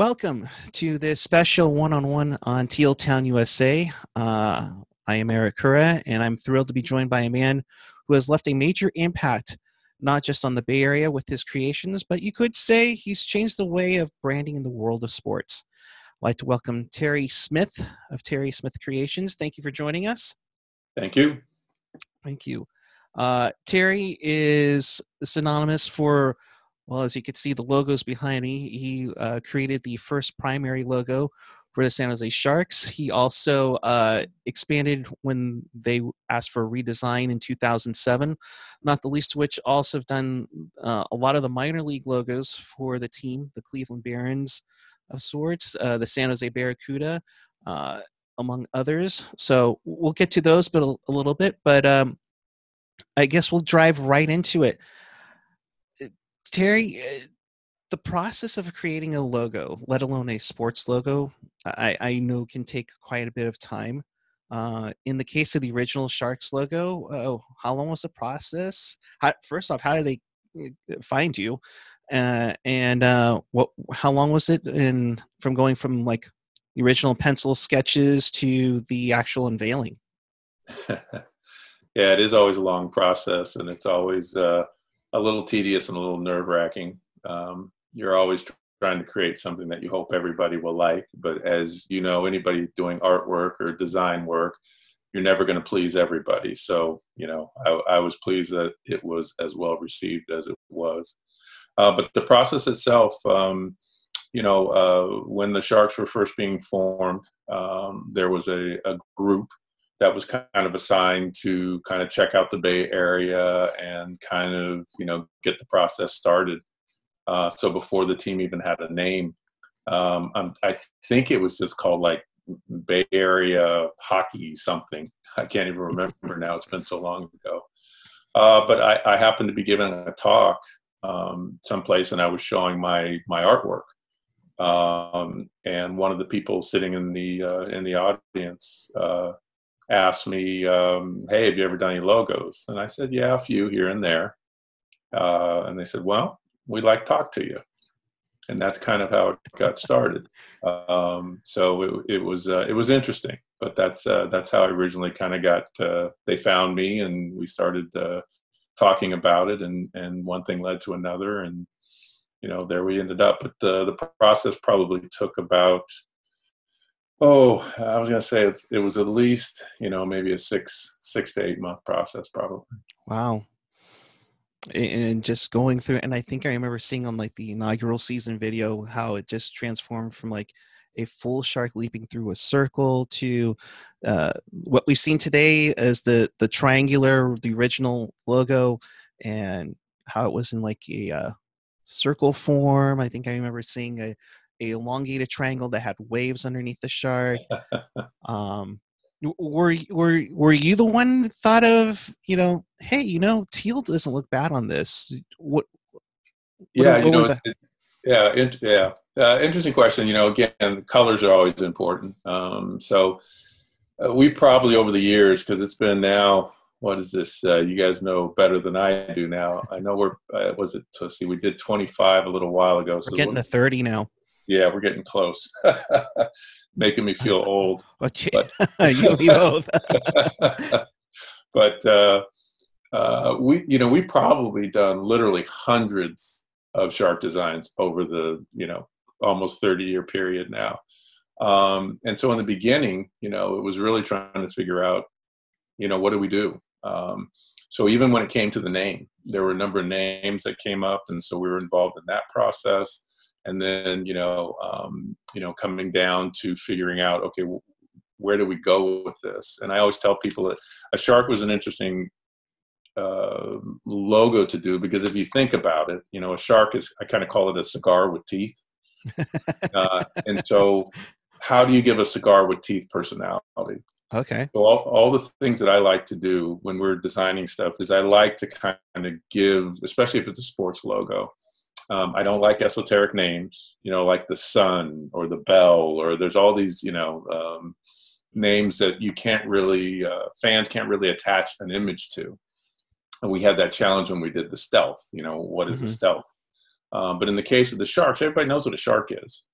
Welcome to this special one on Teal Town, USA. Uh, I am Eric Cura, and I'm thrilled to be joined by a man who has left a major impact, not just on the Bay Area with his creations, but you could say he's changed the way of branding in the world of sports. I'd like to welcome Terry Smith of Terry Smith Creations. Thank you for joining us. Thank you. Thank you. Uh, Terry is synonymous for well, as you can see, the logos behind me, he uh, created the first primary logo for the San Jose Sharks. He also uh, expanded when they asked for a redesign in 2007, not the least of which also have done uh, a lot of the minor league logos for the team, the Cleveland Barons of sorts, uh, the San Jose Barracuda, uh, among others. So we'll get to those but a, a little bit, but um, I guess we'll drive right into it. Terry, uh, the process of creating a logo, let alone a sports logo, I, I know can take quite a bit of time. Uh, in the case of the original Sharks logo, oh, how long was the process? How, first off, how did they uh, find you? Uh, and uh, what? How long was it in from going from like the original pencil sketches to the actual unveiling? yeah, it is always a long process, and it's always a little tedious and a little nerve wracking. Um, you're always trying to create something that you hope everybody will like. But as you know, anybody doing artwork or design work, you're never going to please everybody. So, you know, I, I, was pleased that it was as well received as it was. Uh, but the process itself, um, you know, uh, when the Sharks were first being formed, um, there was a, a group that was kind of assigned to kind of check out the Bay Area and kind of you know get the process started. Uh, so before the team even had a name, um, i think it was just called like Bay Area Hockey something. I can't even remember now. It's been so long ago. Uh, but I, I, happened to be giving a talk um, someplace, and I was showing my my artwork. Um, and one of the people sitting in the uh, in the audience uh, asked me, um, "Hey, have you ever done any logos?" And I said, "Yeah, a few here and there." Uh, and they said, "Well, we'd like to talk to you." And that's kind of how it got started. Um, so it, it was uh, it was interesting, but that's uh, that's how I originally kind of got. Uh, they found me, and we started uh, talking about it, and and one thing led to another, and you know there we ended up. But the the process probably took about Oh, I was going to say it was at least you know maybe a six six to eight month process probably. Wow. And just going through, and I think I remember seeing on like the inaugural season video how it just transformed from like a full shark leaping through a circle to uh, what we've seen today as the the triangular, the original logo, and how it was in like a uh, circle form. I think I remember seeing a a elongated triangle that had waves underneath the shark. um, were were were you the one that thought of you know, hey, you know, teal doesn't look bad on this? What? what yeah, what you know, it, yeah, it, yeah. Uh, interesting question. You know, again, colors are always important. Um, so uh, we've probably over the years, because it's been now what is this? Uh, you guys know better than I do now. I know we're, uh, was it, let's see, we did 25 a little while ago. So we're getting to 30 now yeah, we're getting close. Making me feel old. But, you both. but uh, uh, we, you know, we probably done literally hundreds of shark designs over the, you know, almost 30 year period now. Um, and so in the beginning, you know, it was really trying to figure out, you know, what do we do? Um, so even when it came to the name, there were a number of names that came up, and so we were involved in that process and then you know um, you know coming down to figuring out okay where do we go with this? And i always tell people that a shark was an interesting uh, logo to do because if you think about it you know a shark is i kind of call it a cigar with teeth. Uh, and so how do you give a cigar with teeth personality? Okay. So all, all the things that i like to do when we're designing stuff is i like to kind of give especially if it's a sports logo um, I don't like esoteric names, you know, like the sun or the bell, or there's all these, you know, um, names that you can't really, uh, fans can't really attach an image to. And we had that challenge when we did the stealth, you know, what is mm-hmm. the stealth? Um, but in the case of the sharks, everybody knows what a shark is.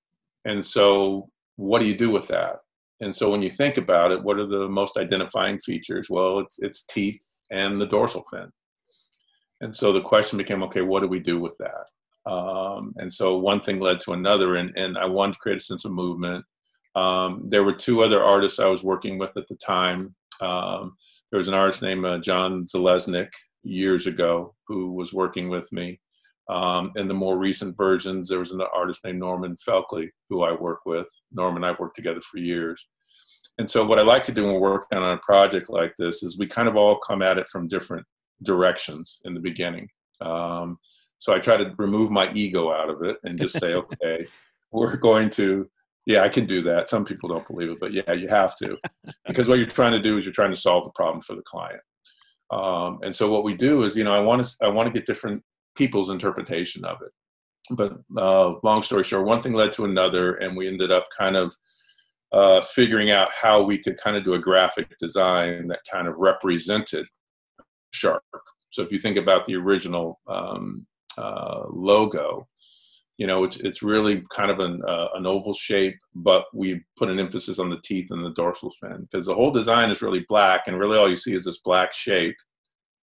And so, what do you do with that? And so, when you think about it, what are the most identifying features? Well, it's it's teeth and the dorsal fin. And so the question became, okay, what do we do with that? Um, and so one thing led to another, and, and I wanted to create a sense of movement. Um, there were two other artists I was working with at the time. Um, there was an artist named uh, John Zalesnik years ago who was working with me. Um, in the more recent versions, there was an artist named Norman Felkley who I work with. Norman and I've worked together for years. And so, what I like to do when we're working on a project like this is we kind of all come at it from different directions in the beginning. Um, so I try to remove my ego out of it and just say, okay, we're going to, yeah, I can do that. Some people don't believe it, but yeah, you have to, because what you're trying to do is you're trying to solve the problem for the client. Um, and so what we do is, you know, I want to, I want to get different people's interpretation of it. But uh, long story short, one thing led to another, and we ended up kind of uh, figuring out how we could kind of do a graphic design that kind of represented shark. So if you think about the original um, uh, logo, you know, it's it's really kind of an uh, an oval shape, but we put an emphasis on the teeth and the dorsal fin because the whole design is really black, and really all you see is this black shape,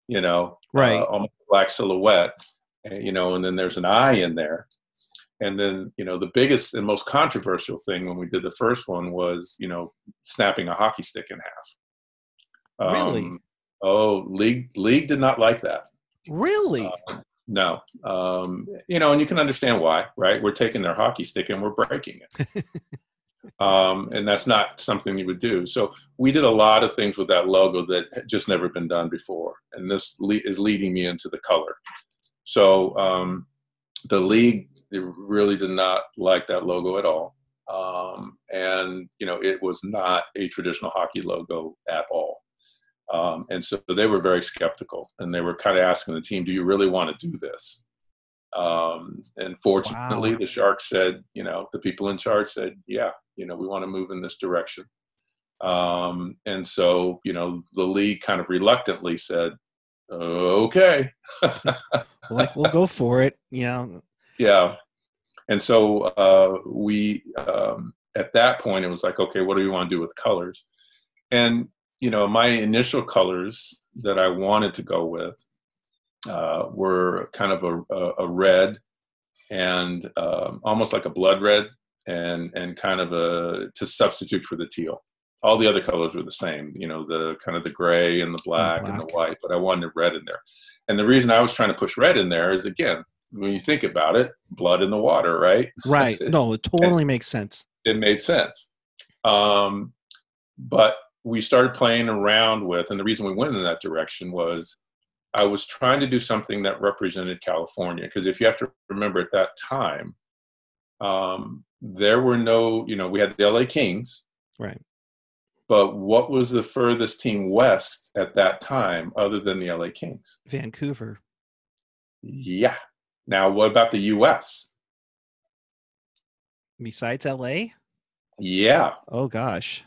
you know, right, uh, almost black silhouette, you know, and then there's an eye in there, and then you know the biggest and most controversial thing when we did the first one was you know snapping a hockey stick in half. Um, really? Oh, league league did not like that. Really? Uh, no. Um, you know, and you can understand why, right? We're taking their hockey stick and we're breaking it. um, and that's not something you would do. So we did a lot of things with that logo that had just never been done before, and this le- is leading me into the color. So um, the league really did not like that logo at all. Um, and you know it was not a traditional hockey logo at all um, and so they were very skeptical and they were kind of asking the team, do you really want to do this? Um, and fortunately, wow. the Sharks said, you know, the people in charge said, yeah, you know, we want to move in this direction. Um, and so, you know, the league kind of reluctantly said, okay. like, we'll go for it. Yeah. Yeah. And so uh, we, um, at that point, it was like, okay, what do we want to do with colors? And you know, my initial colors that I wanted to go with uh, were kind of a, a, a red and um, almost like a blood red and and kind of a to substitute for the teal. All the other colors were the same, you know, the kind of the gray and the black, and, black. and the white, but I wanted red in there. And the reason I was trying to push red in there is again, when you think about it, blood in the water, right? Right. No, it totally makes sense. It made sense. Um, but we started playing around with, and the reason we went in that direction was I was trying to do something that represented California. Because if you have to remember at that time, um, there were no, you know, we had the LA Kings. Right. But what was the furthest team west at that time other than the LA Kings? Vancouver. Yeah. Now, what about the US? Besides LA? Yeah. Oh, gosh.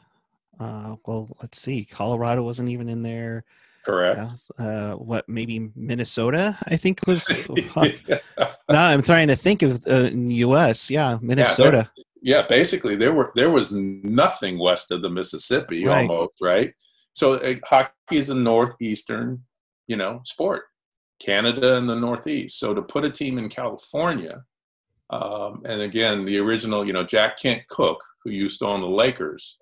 Uh, well, let's see. Colorado wasn't even in there. Correct. Uh, what maybe Minnesota? I think was. yeah. No, I'm trying to think of uh, the U.S. Yeah, Minnesota. Yeah, yeah, basically there were there was nothing west of the Mississippi right. almost right. So uh, hockey is a northeastern, you know, sport. Canada and the Northeast. So to put a team in California, um, and again, the original, you know, Jack Kent Cooke, who used to own the Lakers,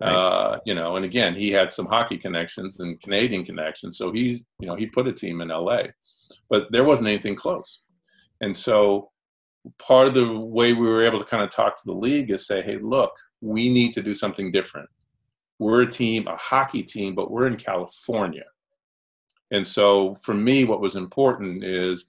Right. Uh, you know, and again, he had some hockey connections and Canadian connections, so he, you know, he put a team in LA, but there wasn't anything close. And so, part of the way we were able to kind of talk to the league is say, hey, look, we need to do something different. We're a team, a hockey team, but we're in California. And so, for me, what was important is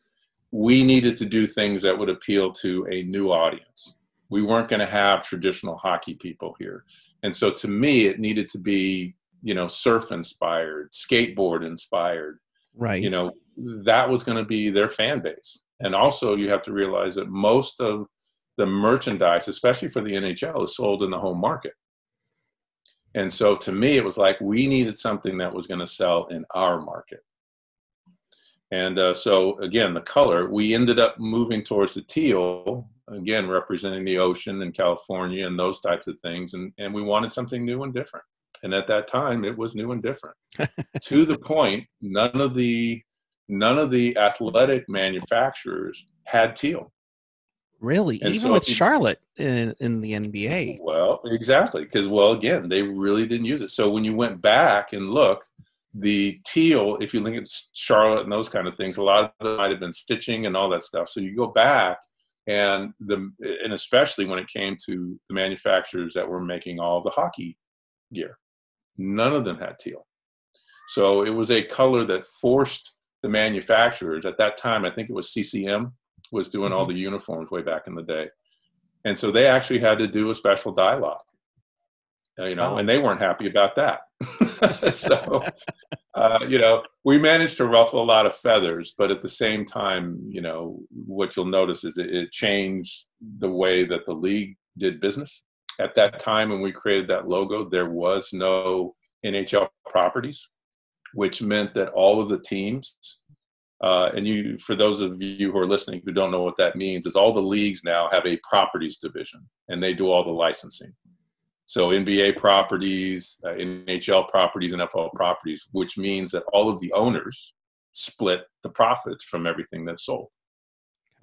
we needed to do things that would appeal to a new audience. We weren't going to have traditional hockey people here. And so to me, it needed to be, you know, surf inspired, skateboard inspired. Right. You know, that was going to be their fan base. And also, you have to realize that most of the merchandise, especially for the NHL, is sold in the home market. And so to me, it was like we needed something that was going to sell in our market. And uh, so again, the color, we ended up moving towards the teal again representing the ocean and California and those types of things, and and we wanted something new and different. And at that time, it was new and different. to the point, none of the none of the athletic manufacturers had teal. Really, And even so with you- Charlotte in in the NBA. Well, exactly, because well, again, they really didn't use it. So when you went back and looked, the teal, if you look at Charlotte and those kind of things, a lot of it might have been stitching and all that stuff. So you go back, and the and especially when it came to the manufacturers that were making all the hockey gear, none of them had teal. So it was a color that forced the manufacturers at that time. I think it was CCM was doing all the uniforms way back in the day and so they actually had to do a special dye lot uh, you know Wow. and they weren't happy about that so uh, you know we managed to ruffle a lot of feathers but at the same time you know what you'll notice is it, it changed the way that the league did business at that time when we created that logo there was no nhl properties which meant that all of the teams uh, and you, for those of you who are listening who don't know what that means, is all the leagues now have a properties division, and they do all the licensing. So NBA properties, uh, NHL properties, and NFL properties, which means that all of the owners split the profits from everything that's sold.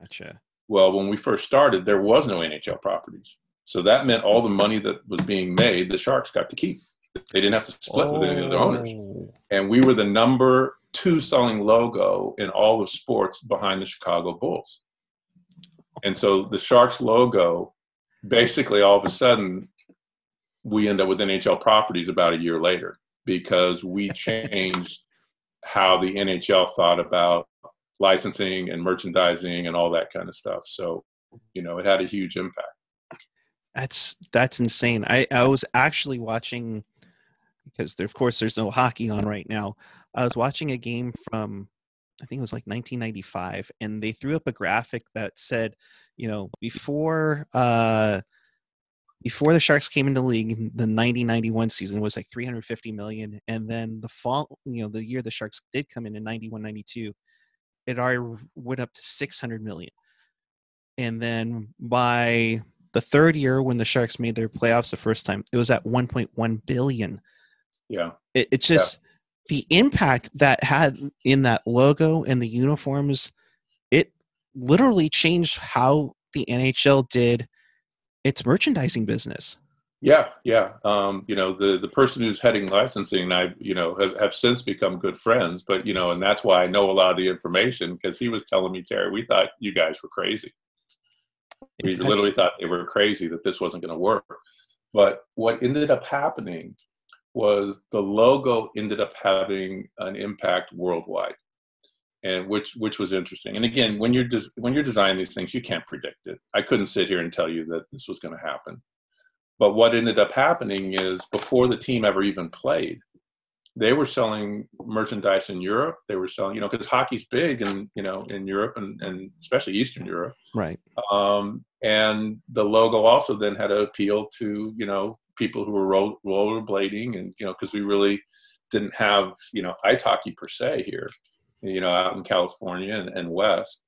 Gotcha. Well, when we first started, there was no NHL properties, so that meant all the money that was being made, the Sharks got to keep. They didn't have to split with any of the owners Oh, and we were the number two selling logo in all of sports behind the Chicago Bulls. And so the Sharks logo, basically, all of a sudden, we end up with NHL properties about a year later because we changed how the NHL thought about licensing and merchandising and all that kind of stuff. So, you know, it had a huge impact. That's that's insane. I I was actually watching because there, of course there's no hockey on right now. I was watching a game from I think it was like 1995, and they threw up a graphic that said, you know, before uh before the Sharks came into the league, the 90-91 season was like 350 million, and then the fall, you know, the year the Sharks did come in in 91-92, it already went up to 600 million. And then by the third year when the Sharks made their playoffs the first time, it was at 1.1 billion. Yeah. It, it's just the impact that had in that logo and the uniforms. It literally changed how the NHL did its merchandising business. Yeah, yeah. Um, you know, the the person who's heading licensing, and I, you know, have, have since become good friends. But you know, and that's why I know a lot of the information because he was telling me, Terry, we thought you guys were crazy. We That's- literally thought they were crazy that this wasn't going to work. But what ended up happening was the logo ended up having an impact worldwide, and which which was interesting. And again, when you're des- when you're designing these things, you can't predict it. I couldn't sit here and tell you that this was going to happen. But what ended up happening is before the team ever even played, they were selling merchandise in Europe. They were selling, you know, because hockey's big and you know in Europe and, and especially Eastern Europe. Right. Um, and the logo also then had to appeal to you know people who were roll, rollerblading and you know because we really didn't have you know ice hockey per se here, you know, out in California and, and West.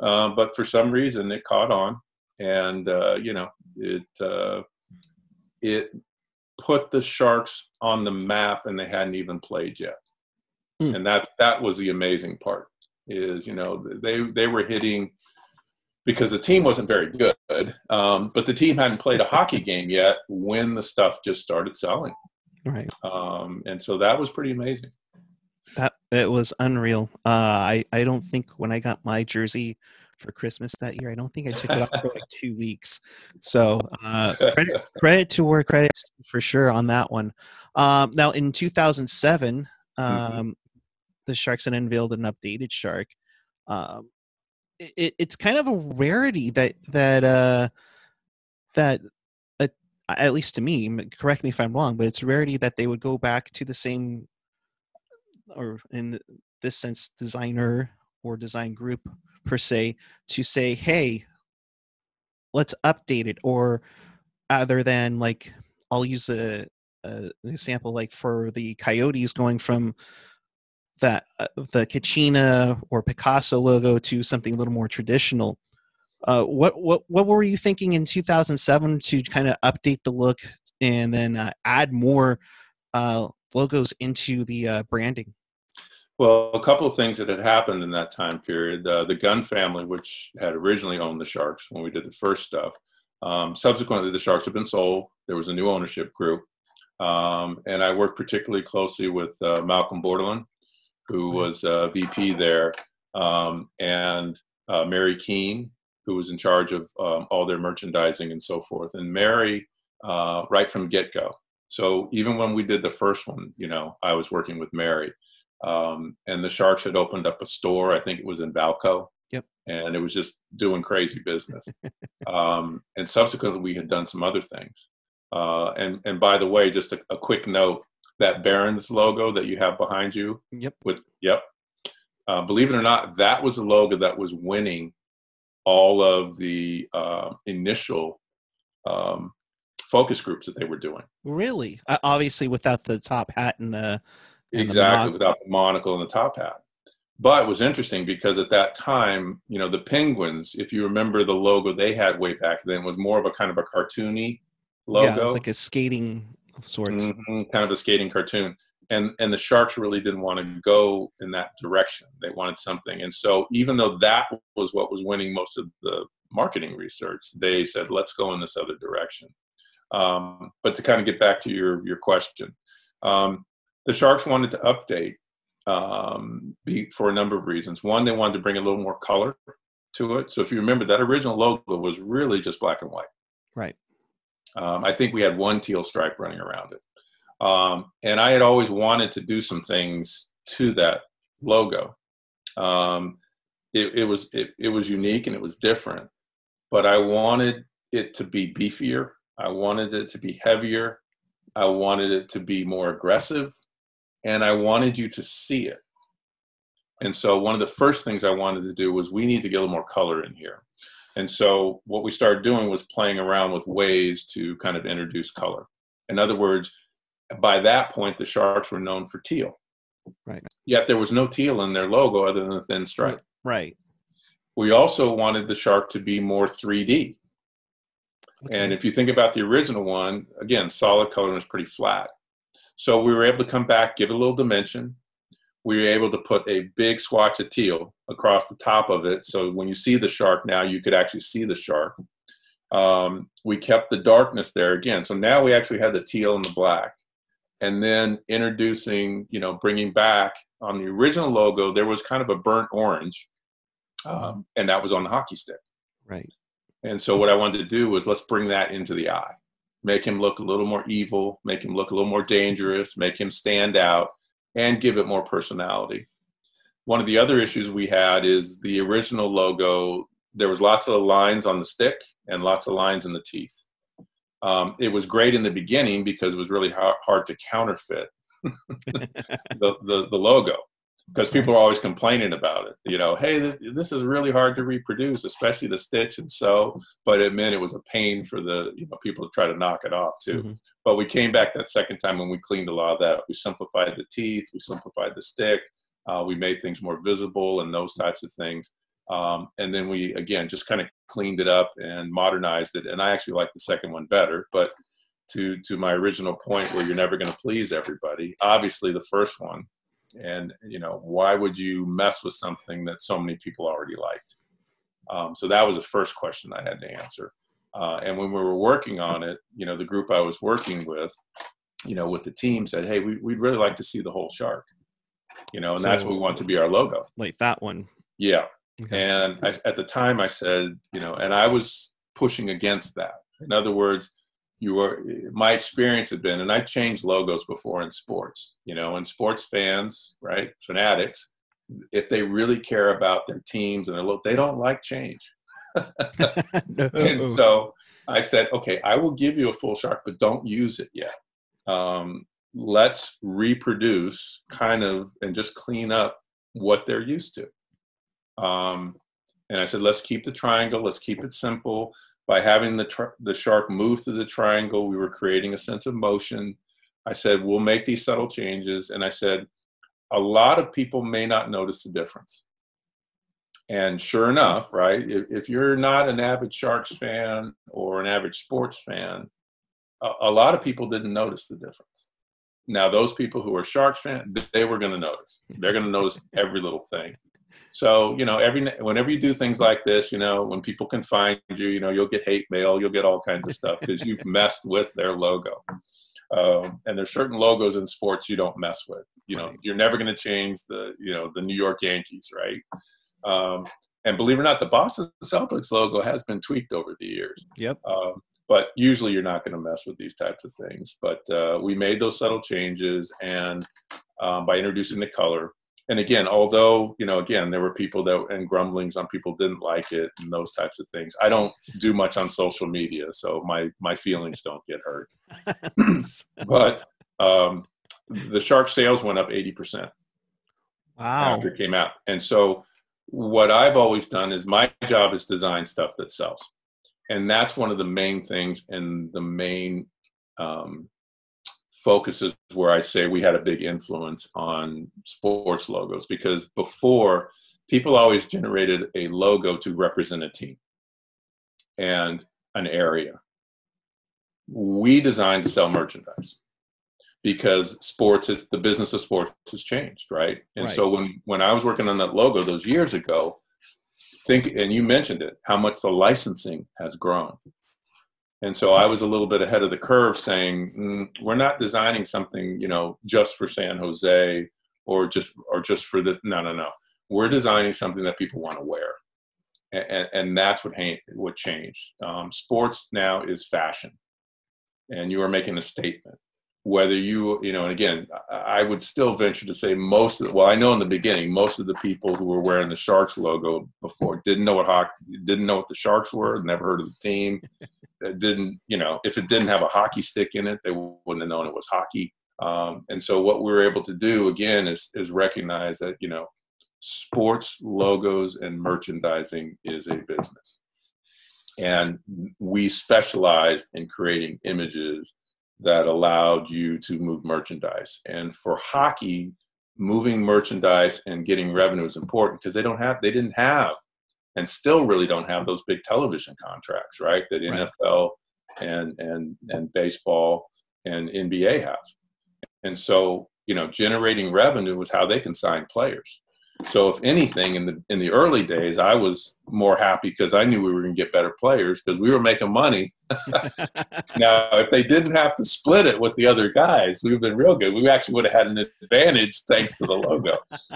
Um, but for some reason it caught on, and uh, you know it uh, it put the Sharks on the map, and they hadn't even played yet. Hmm. And that that was the amazing part is you know they they were hitting because the team wasn't very good, um, but the team hadn't played a hockey game yet when the stuff just started selling, Right. um, and so that was pretty amazing. It was unreal. Uh, I I don't think when I got my jersey for Christmas that year, I don't think I took it off for like two weeks. So uh, credit credit to where credit for sure on that one. Um, now in 2007, um, the Sharks had unveiled an updated shark. Um, it, it, it's kind of a rarity that that uh, that uh, at least to me, correct me if I'm wrong, but it's a rarity that they would go back to the same or in this sense designer or design group per se to say hey let's update it or other than like i'll use a, a example like for the coyotes going from that uh, the Kachina or Picasso logo to something a little more traditional Uh, what what what were you thinking in 2007 to kind of update the look and then uh, add more uh, logos into the uh, branding? Well, a couple of things that had happened in that time period. Uh, the Gund family, which had originally owned the Sharks when we did the first stuff, um, subsequently the Sharks have been sold. There was a new ownership group, um, and I worked particularly closely with uh, Malcolm Bordelon, who was uh, VP there, um, and uh, Mary Keene, who was in charge of um, all their merchandising and so forth. And Mary, uh, right from get go. So even when we did the first one, you know, I was working with Mary. Um, and the Sharks had opened up a store. I think it was in Vallco. Yep. And it was just doing crazy business. um, and subsequently, we had done some other things. Uh, and and by the way, just a, a, quick note: that Barons logo that you have behind you. Yep. With yep. Uh, believe it or not, that was the logo that was winning all of the uh, initial um, focus groups that they were doing. Really? Uh, obviously, without the top hat and the exactly without the monocle and the top hat. But it was interesting because at that time, you know, the Penguins, if you remember the logo they had way back then, was more of a kind of a cartoony logo. Yeah, it's like a skating of sorts. Mm-hmm, kind of a skating cartoon. And and the Sharks really didn't want to go in that direction. They wanted something. And so even though that was what was winning most of the marketing research, they said, let's go in this other direction. Um, but to kind of get back to your your question, um, the Sharks wanted to update um, be, for a number of reasons. One, they wanted to bring a little more color to it. So if you remember, that original logo was really just black and white. Right. Um, I think we had one teal stripe running around it. Um, and I had always wanted to do some things to that logo. Um, it, it, was it, it was unique and it was different, but I wanted it to be beefier. I wanted it to be heavier. I wanted it to be more aggressive and I wanted you to see it. And so one of the first things I wanted to do was we need to get a little more color in here. And so what we started doing was playing around with ways to kind of introduce color. In other words, by that point, the Sharks were known for teal. Right. Yet there was no teal in their logo other than the thin stripe. Right. We also wanted the shark to be more 3D. Okay. And if you think about the original one, again, solid color was pretty flat. So we were able to come back, give it a little dimension. We were able to put a big swatch of teal across the top of it. So when you see the shark now, you could actually see the shark. Um, we kept the darkness there again. So now we actually had the teal and the black. And then introducing, you know, bringing back on the original logo, there was kind of a burnt orange, um, and that was on the hockey stick. Right. And so what I wanted to do was let's bring that into the eye make him look a little more evil, make him look a little more dangerous, make him stand out, and give it more personality. One of the other issues we had is the original logo, there was lots of lines on the stick and lots of lines in the teeth. Um, it was great in the beginning because it was really hard, hard to counterfeit the, the, the logo because people are always complaining about it. You know, hey, this, this, is really hard to reproduce, especially the stitch and sew. But it meant it was a pain for the you know people to try to knock it off too. Mm-hmm. But we came back that second time when we cleaned a lot of that. We simplified the teeth, we simplified the stick, uh, we made things more visible and those types of things. Um, and then we again just kind of cleaned it up and modernized it. And I actually like the second one better, but. To, to my original point where you're never going to please everybody obviously the first one and you know why would you mess with something that so many people already liked? Um, so that was the first question i had to answer. Uh, and when we were working on it you know the group i was working with you know with the team said hey we, would really like to see the whole shark you know and so, that's what we want to be our logo. Like that one. Yeah. Okay. and I, at the time i said you know and i was pushing against that. In other words you are my experience had been and i changed logos before in sports you know and sports fans right fanatics if they really care about their teams and their look they don't like change. No. and so i said okay i will give you a full shark but don't use it yet. Um, let's reproduce kind of and just clean up what they're used to. Um, and i said let's keep the triangle let's keep it simple by having the, the shark move through the triangle, we were creating a sense of motion. I said, we'll make these subtle changes. And I said, a lot of people may not notice the difference. And sure enough, right, if, if you're not an avid Sharks fan or an average sports fan, a, a lot of people didn't notice the difference. Now, those people who are Sharks fans, they were going to notice. They're going to notice every little thing. So, you know, every whenever you do things like this, you know, when people can find you, you know, you'll get hate mail, you'll get all kinds of stuff because you've messed with their logo. Um, and there's certain logos in sports you don't mess with. You know, you're never going to change the, you know, the New York Yankees, right? Um, and believe it or not, the Boston Celtics logo has been tweaked over the years. Yep. Um, but usually you're not going to mess with these types of things. But uh, we made those subtle changes, and um, by introducing the color, and again, although you know, again, there were people that and grumblings on people didn't like it and those types of things. I don't do much on social media, so my my feelings don't get hurt. but um, the shark sales went up eighty percent. Wow! After it came out, and so what I've always done is my job is design stuff that sells, and that's one of the main things and the main um, focuses where I say we had a big influence on sports logos because before people always generated a logo to represent a team and an area. We designed to sell merchandise because sports is the business of sports has changed, right? And right. so when when I was working on that logo those years ago, think and you mentioned it, how much the licensing has grown. And so I was a little bit ahead of the curve saying, mm, we're not designing something, you know, just for San Jose or just or just for this. No, no, no. We're designing something that people want to wear. And, and that's what what changed. Um, sports now is fashion, and you are making a statement whether you you know and again i would still venture to say most of well i know in the beginning most of the people who were wearing the sharks logo before didn't know what hockey didn't know what the sharks were never heard of the team didn't you know if it didn't have a hockey stick in it they wouldn't have known it was hockey um, and so what we were able to do again is is recognize that you know sports logos and merchandising is a business and we specialized in creating images that allowed you to move merchandise. And for hockey, moving merchandise and getting revenue is important because they don't have, they didn't have, and still really don't have those big television contracts, right? That right. NFL and and and baseball and NBA have. And so, you know, generating revenue was how they can sign players. So if anything, in the in the early days, I was more happy because I knew we were going to get better players because we were making money. now, if they didn't have to split it with the other guys, we've been real good. We actually would have had an advantage thanks to the logo.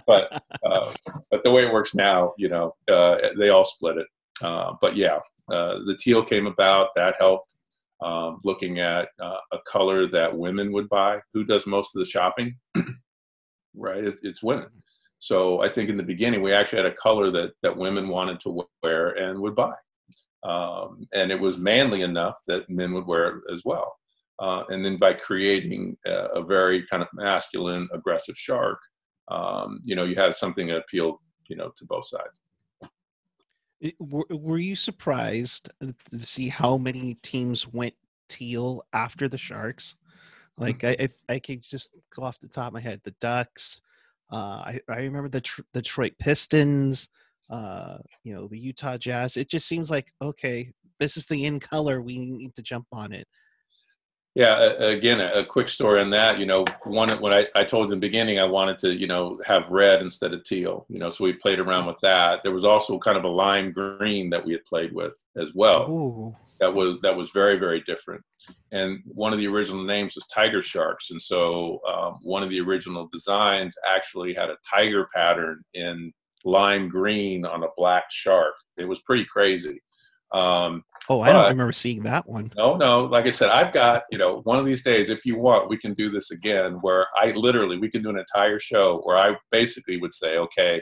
But uh, but the way it works now, you know, uh, they all split it. Uh, but yeah, uh, the teal came about. That helped. Um, looking at uh, a color that women would buy. Who does most of the shopping? right, it's, it's women. So I think in the beginning we actually had a color that that women wanted to wear and would buy, um, and it was manly enough that men would wear it as well. Uh, and then by creating a, a, very kind of masculine, aggressive shark, um, you know, you had something that appealed, you know, to both sides. Were, were you surprised to see how many teams went teal after the Sharks? Like mm-hmm. I, I, I could just go off the top of my head, the Ducks, uh, I, I remember the, tr- Detroit Pistons, uh, you know, the Utah Jazz. It just seems like, okay, this is the in color. We need to jump on it. Yeah, again, a quick story on that. You know, one when I, I told in the beginning I wanted to, you know, have red instead of teal. You know, so we played around with that. There was also kind of a lime green that we had played with as well. Ooh. That was that was very very different and one of the original names was Tiger Sharks, and so um, one of the original designs actually had a tiger pattern in lime green on a black shark. It was pretty crazy. Um, oh, I don't remember seeing that one. No, no. Like I said, I've got you know one of these days, if you want, we can do this again, where I literally we can do an entire show where I basically would say, okay,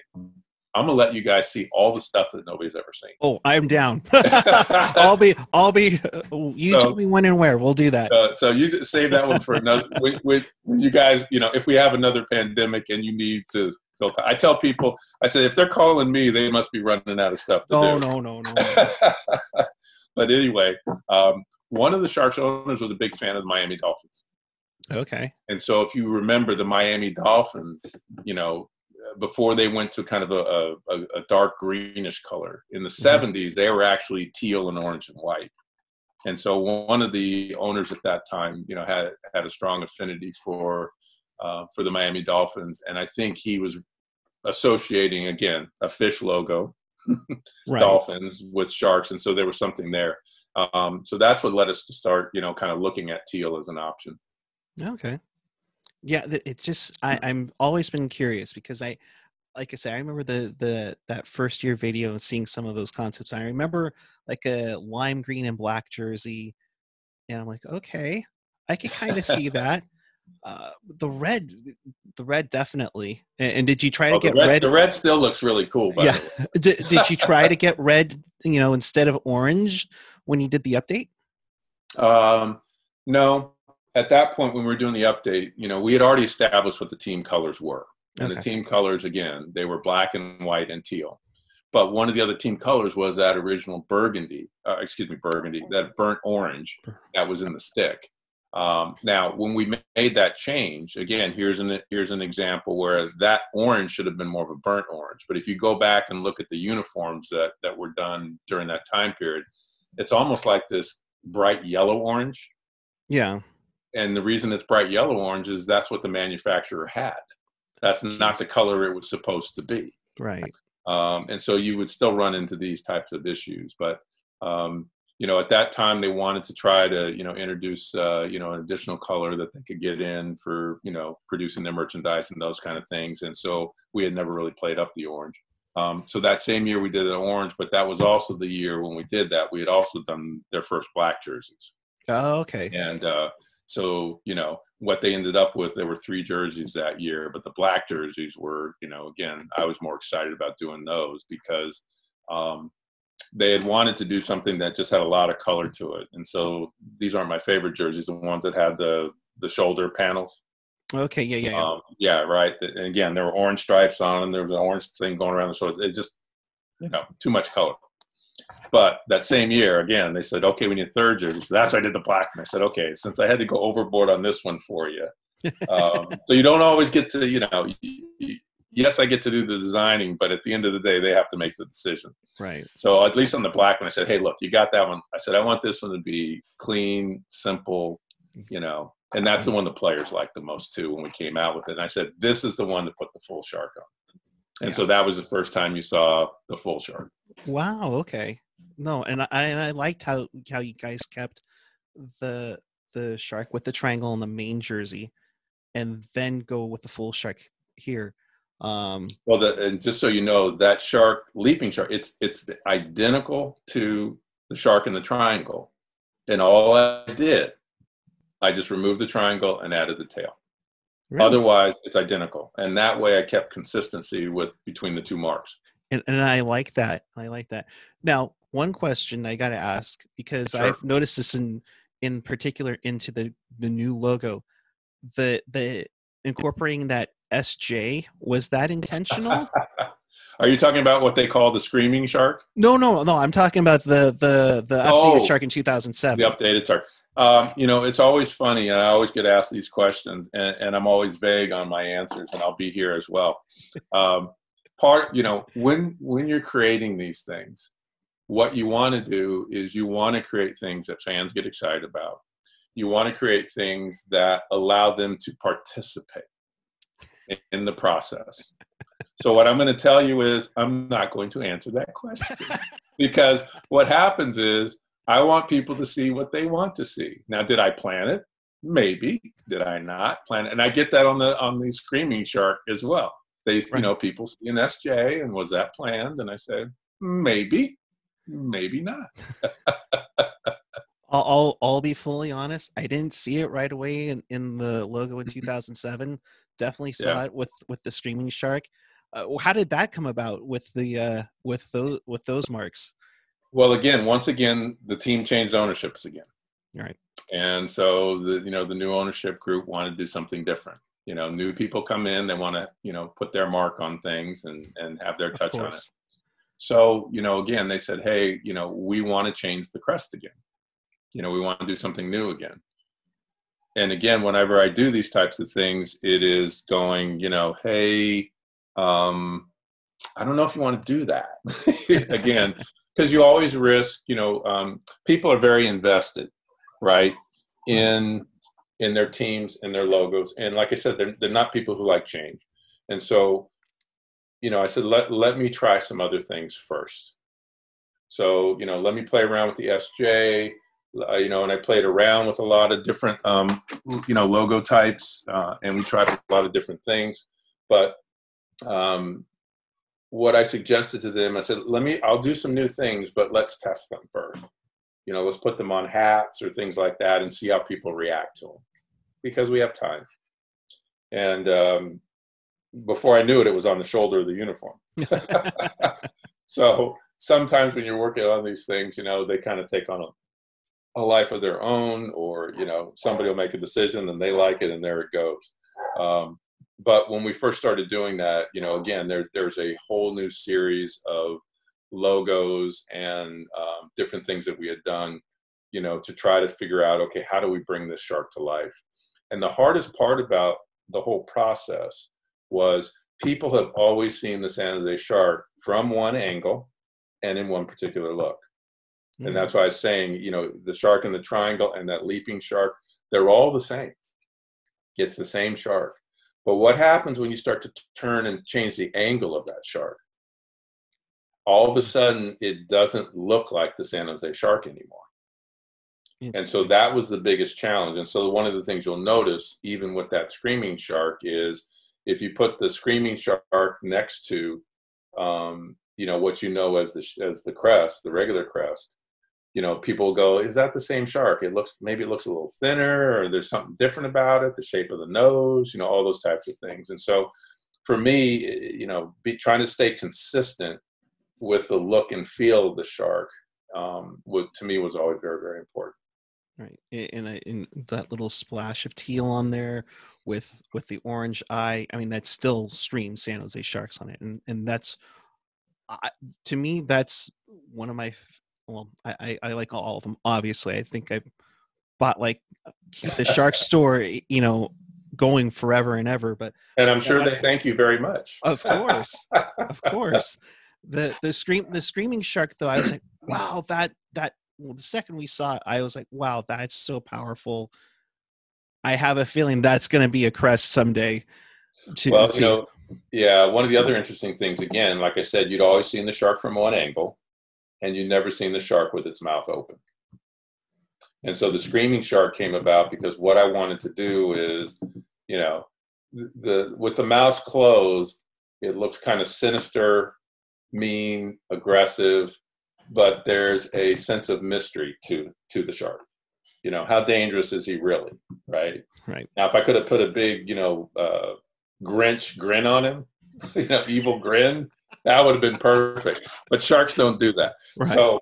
I'm gonna let you guys see all the stuff that nobody's ever seen. Oh, I'm down. I'll be, I'll be. You so, tell me when and where. We'll do that. Uh, so you save that one for another. with, with you guys, you know, if we have another pandemic and you need to go, to I tell people, I said, if they're calling me, they must be running out of stuff to oh, do. No, no, no, no. but anyway, um, one of the Sharks owners was a big fan of the Miami Dolphins. Okay. And so if you remember the Miami Dolphins, you know, before they went to kind of a, a, a dark greenish color. In the Mhm. 70s, they were actually teal and orange and white. And so one of the owners at that time, you know, had had a strong affinity for uh, for the Miami Dolphins, and I think he was associating again a fish logo, Right. dolphins with sharks, and so there was something there. Um, so that's what led us to start, you know, kind of looking at teal as an option. Okay. Yeah, it's just I, I'm always been curious because I, like I said, I remember the the that first year video and seeing some of those concepts. I remember like a lime green and black jersey, and I'm like, okay, I could kind of see that. Uh, the red, the red definitely. And, and did you try to Oh, the get red, red? the red still looks really cool. By yeah. the way. did, did you try to get red? You know, instead of orange when you did the update? Um, no, at that point when we were doing the update, you know, we had already established what the team colors were, and the team colors again they were black and white and teal. But one of the other team colors was that original burgundy, uh, excuse me, burgundy, that burnt orange that was in the stick. Um, now, when we made that change, again, here's an here's an example. Whereas that orange should have been more of a burnt orange, but if you go back and look at the uniforms that that were done during that time period, it's almost like this bright yellow orange. Yeah. And the reason it's bright yellow orange is that's what the manufacturer had. That's not the color it was supposed to be. Right. Um, and so you would still run into these types of issues. But um, you know, at that time, they wanted to try to you know introduce uh, you know an additional color that they could get in for you know producing their merchandise and those kind of things. And so we had never really played up the orange. Um, so that same year we did an orange, but that was also the year when we did that. We had also done their first black jerseys. Oh, okay. And uh, so, you know, what they ended up with, there were three jerseys that year, but the black jerseys were, you know, again, I was more excited about doing those because um, they had wanted to do something that just had a lot of color to it. And so these aren't my favorite jerseys, the ones that had the the shoulder panels. Okay. Yeah. Yeah. yeah. Um, yeah, right. And again, there were orange stripes on them. There was an orange thing going around the shoulders. It just, you know, too much color. But that same year, again, they said, okay, we need a third jersey. So that's why I did the black. And I said, okay, since I had to go overboard on this one for you. Um, so you don't always get to, you know, yes, I get to do the designing, but at the end of the day, they have to make the decision. Right. So at least on the black one, I said, hey, look, you got that one. I said, I want this one to be clean, simple, you know, and that's the one the players liked the most too when we came out with it. And I said, this is the one to put the full shark on. And so that was the first time you saw the full shark. Wow. Okay. No, and I and I liked how how you guys kept the the shark with the triangle on the main jersey, and then go with the full shark here. Um. Well, the, and just so you know, that shark, leaping shark, it's it's identical to the shark in the triangle. And all I did, I just removed the triangle and added the tail. really? Otherwise, it's identical, and that way I kept consistency with between the two marks. and, and I like that. I like that. Now, one question I got to ask because Sure. I've noticed this in in particular into the the new logo, the the incorporating that SJ was that intentional? Are you talking about what they call the screaming shark, no, no, no. I'm talking about the the the updated Oh. shark in 2007. the updated shark? Um, you know, it's always funny, and I always get asked these questions, and, and I'm always vague on my answers, and I'll be here as well. Um, part, you know, when when you're creating these things, what you want to do is you want to create things that fans get excited about. You want to create things that allow them to participate in- the process. So what I'm going to tell you is I'm not going to answer that question because what happens is I want people to see what they want to see. Now, did I plan it? Maybe. Did I not plan it? And I get that on the on the screaming shark as well. They, you know, people see an SJ and was that planned? And I said, maybe, maybe not. I'll, I'll I'll be fully honest. I didn't see it right away in, in the logo in 2007. Definitely saw Yeah. it with with the screaming shark. Uh, how did that come about with the uh, with those with those marks? Well, again, once again, the team changed ownerships again. Right. And so the you know the new ownership group wanted to do something different. You know, new people come in, they want to you know put their mark on things and and have their touch on it. So, you know, again, they said, hey, you know, we want to change the crest again. You know, we want to do something new again. And again, whenever I do these types of things, it is going, you know, hey, um, I don't know if you want to do that again, because you always risk. You know, um, people are very invested, right, in in their teams and their logos, and like I said, they're they're not people who like change, and so, you know, I said let let me try some other things first. So you know, let me play around with the SJ. Uh, you know, and I played around with a lot of different, um, you know, logo types, uh, and we tried a lot of different things. But um, what I suggested to them, I said, let me, I'll do some new things, but let's test them first. You know, let's put them on hats or things like that and see how people react to them because we have time. And um, before I knew it, it was on the shoulder of the uniform. so sometimes when you're working on these things, you know, they kind of take on a a life of their own or you know somebody will make a decision and they like it and there it goes um, but when we first started doing that you know again there, there's a whole new series of logos and um, different things that we had done you know to try to figure out okay how do we bring this shark to life and the hardest part about the whole process was people have always seen the san jose shark from one angle and in one particular look and hmm. that's why I was saying, you know, the shark in the triangle and that leaping shark, they're all the same. It's the same shark. But what happens when you start to turn and change the angle of that shark? All of a hmm. sudden, it doesn't look like the San Jose shark anymore. And so that was the biggest challenge. And so one of the things you'll notice, even with that screaming shark, is if you put the screaming shark next to, um, you know, what you know as the as the crest, the regular crest, you know, people go, is that the same shark? It looks, maybe it looks a little thinner or there's something different about it, the shape of the nose, you know, all those types of things. And so for me, eh, you know, be, trying to stay consistent with the look and feel of the shark, um, would, to me was always very, very important. Right. And, I, and that little splash of teal on there with, with the orange eye, I mean, that still streams San Jose Sharks on it. And, and that's, I, to me, that's one of my well, I, I, I like all of them. Obviously, I think I bought like the Shark store, you know, going forever and ever. But and I'm sure they thank you very much. Of course, of course. The the scream the screaming shark though, I was like, wow, that that. Well, the second we saw it, I was like, wow, that's so powerful. I have a feeling that's going to be a crest someday. To well, see. you know, yeah. One of the other interesting things, again, like I said, you'd always seen the shark from one angle and you've never seen the shark with its mouth open. And so the screaming shark came about because what I wanted to do is, you know, the with the mouth closed, it looks kind of sinister, mean, aggressive, but there's a sense of mystery to to the shark. You know, how dangerous is he really? Right. Right. Now, if I could have put a big, you know, uh, Grinch grin on him, you know, evil grin, that would have been perfect. But sharks don't do that. Right. So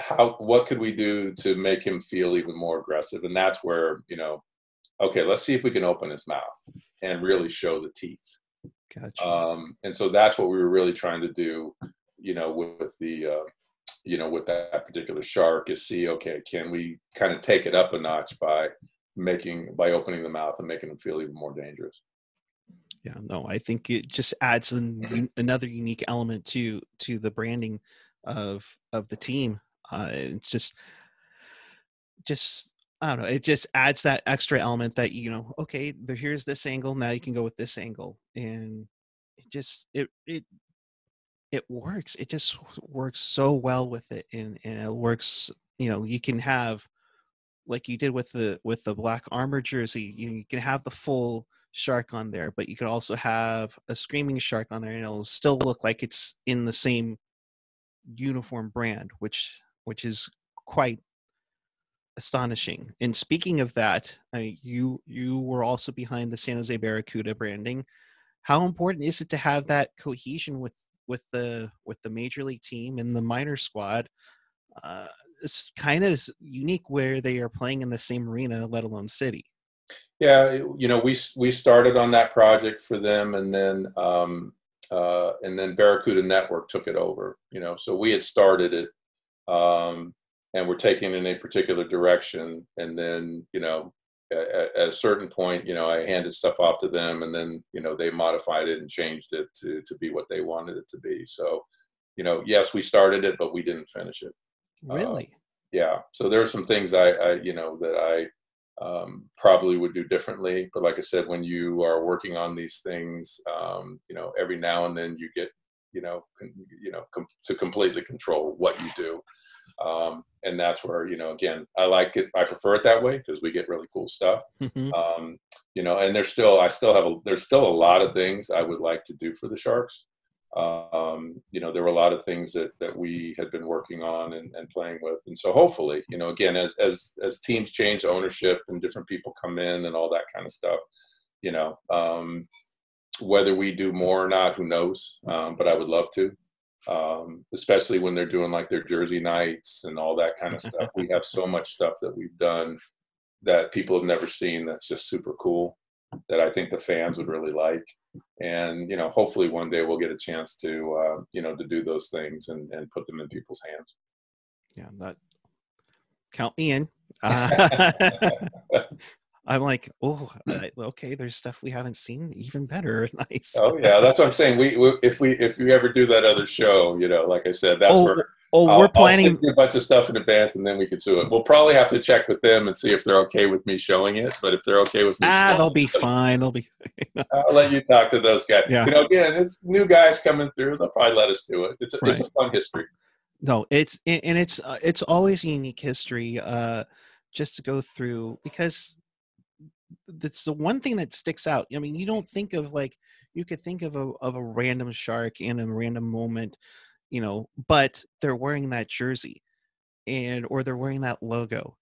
how what could we do to make him feel even more aggressive? And that's where, you know, okay, let's see if we can open his mouth and really show the teeth. Gotcha. Um, and so that's what we were really trying to do, you know, with, with the uh, you know, with that particular shark is see, okay, can we kind of take it up a notch by making by opening the mouth and making them feel even more dangerous? Yeah no i think it just adds an, another unique element to to the branding of of the team. Uh it's just just i don't know it just adds that extra element that you know okay there here's this angle now you can go with this angle. And it just it it it works it just works so well with it and and it works you know you can have like you did with the with the black armor jersey you, you can have the full shark on there, but you could also have a screaming shark on there and it'll still look like it's in the same uniform brand, which which is quite astonishing. And speaking of that, uh, you you were also behind the San Jose Barracuda branding. How important is it to have that cohesion with with the with the major league team and the minor squad? Uh, it's kind of unique where they are playing in the same arena, let alone city. Yeah, you know, we we started on that project for them, and then um, uh, and then Barracuda Network took it over. You know, so we had started it, um, and we're taking in a particular direction, and then you know, at, at, a certain point, you know, I handed stuff off to them, and then you know they modified it and changed it to to be what they wanted it to be. So, you know, yes, we started it, but we didn't finish it. Really? Uh, yeah. So there are some things I, I you know, that I um, probably would do differently. But like I said, when you are working on these things, um, you know, every now and then you get, you know, con- you know, com- to completely control what you do. Um, and that's where you know again i like it i prefer it that way because we get really cool stuff. Mhm. um, you know and there's still i still have a there's still a lot of things i would like to do for the sharks. Um, you know there were a lot of things that that we had been working on and, and playing with. And so hopefully you know again as as as teams change ownership and different people come in and all that kind of stuff you know um, whether we do more or not who knows? Um, but i would love to um, especially when they're doing like their jersey nights and all that kind of stuff. We have so much stuff that we've done that people have never seen that's just super cool that i think the fans would really like. And you know hopefully one day we'll get a chance to uh, you know to do those things and, and put them in people's hands. Yeah, that count me in. Uh, I'm like, oh, okay. There's stuff we haven't seen. Even better. Nice. oh yeah that's what i'm saying we, we if we if we ever do that other show you know like i said that's Oh, where oh, I'll- we're planning. a bunch of stuff in advance and then we can do it we'll probably have to check with them and see if they're okay with me showing it but if they're okay with me Ah, they'll it, be fine. They'll be. I'll let you talk to those guys. Yeah. You know, again, it's new guys coming through. They'll probably let us do it. It's a, it's a fun history. No, it's and and it's uh, it's always a unique history. Uh, just to go through because that's the one thing that sticks out. I mean, you don't think of like you could think of a of a random shark in a random moment, you know, but they're wearing that jersey, and or they're wearing that logo,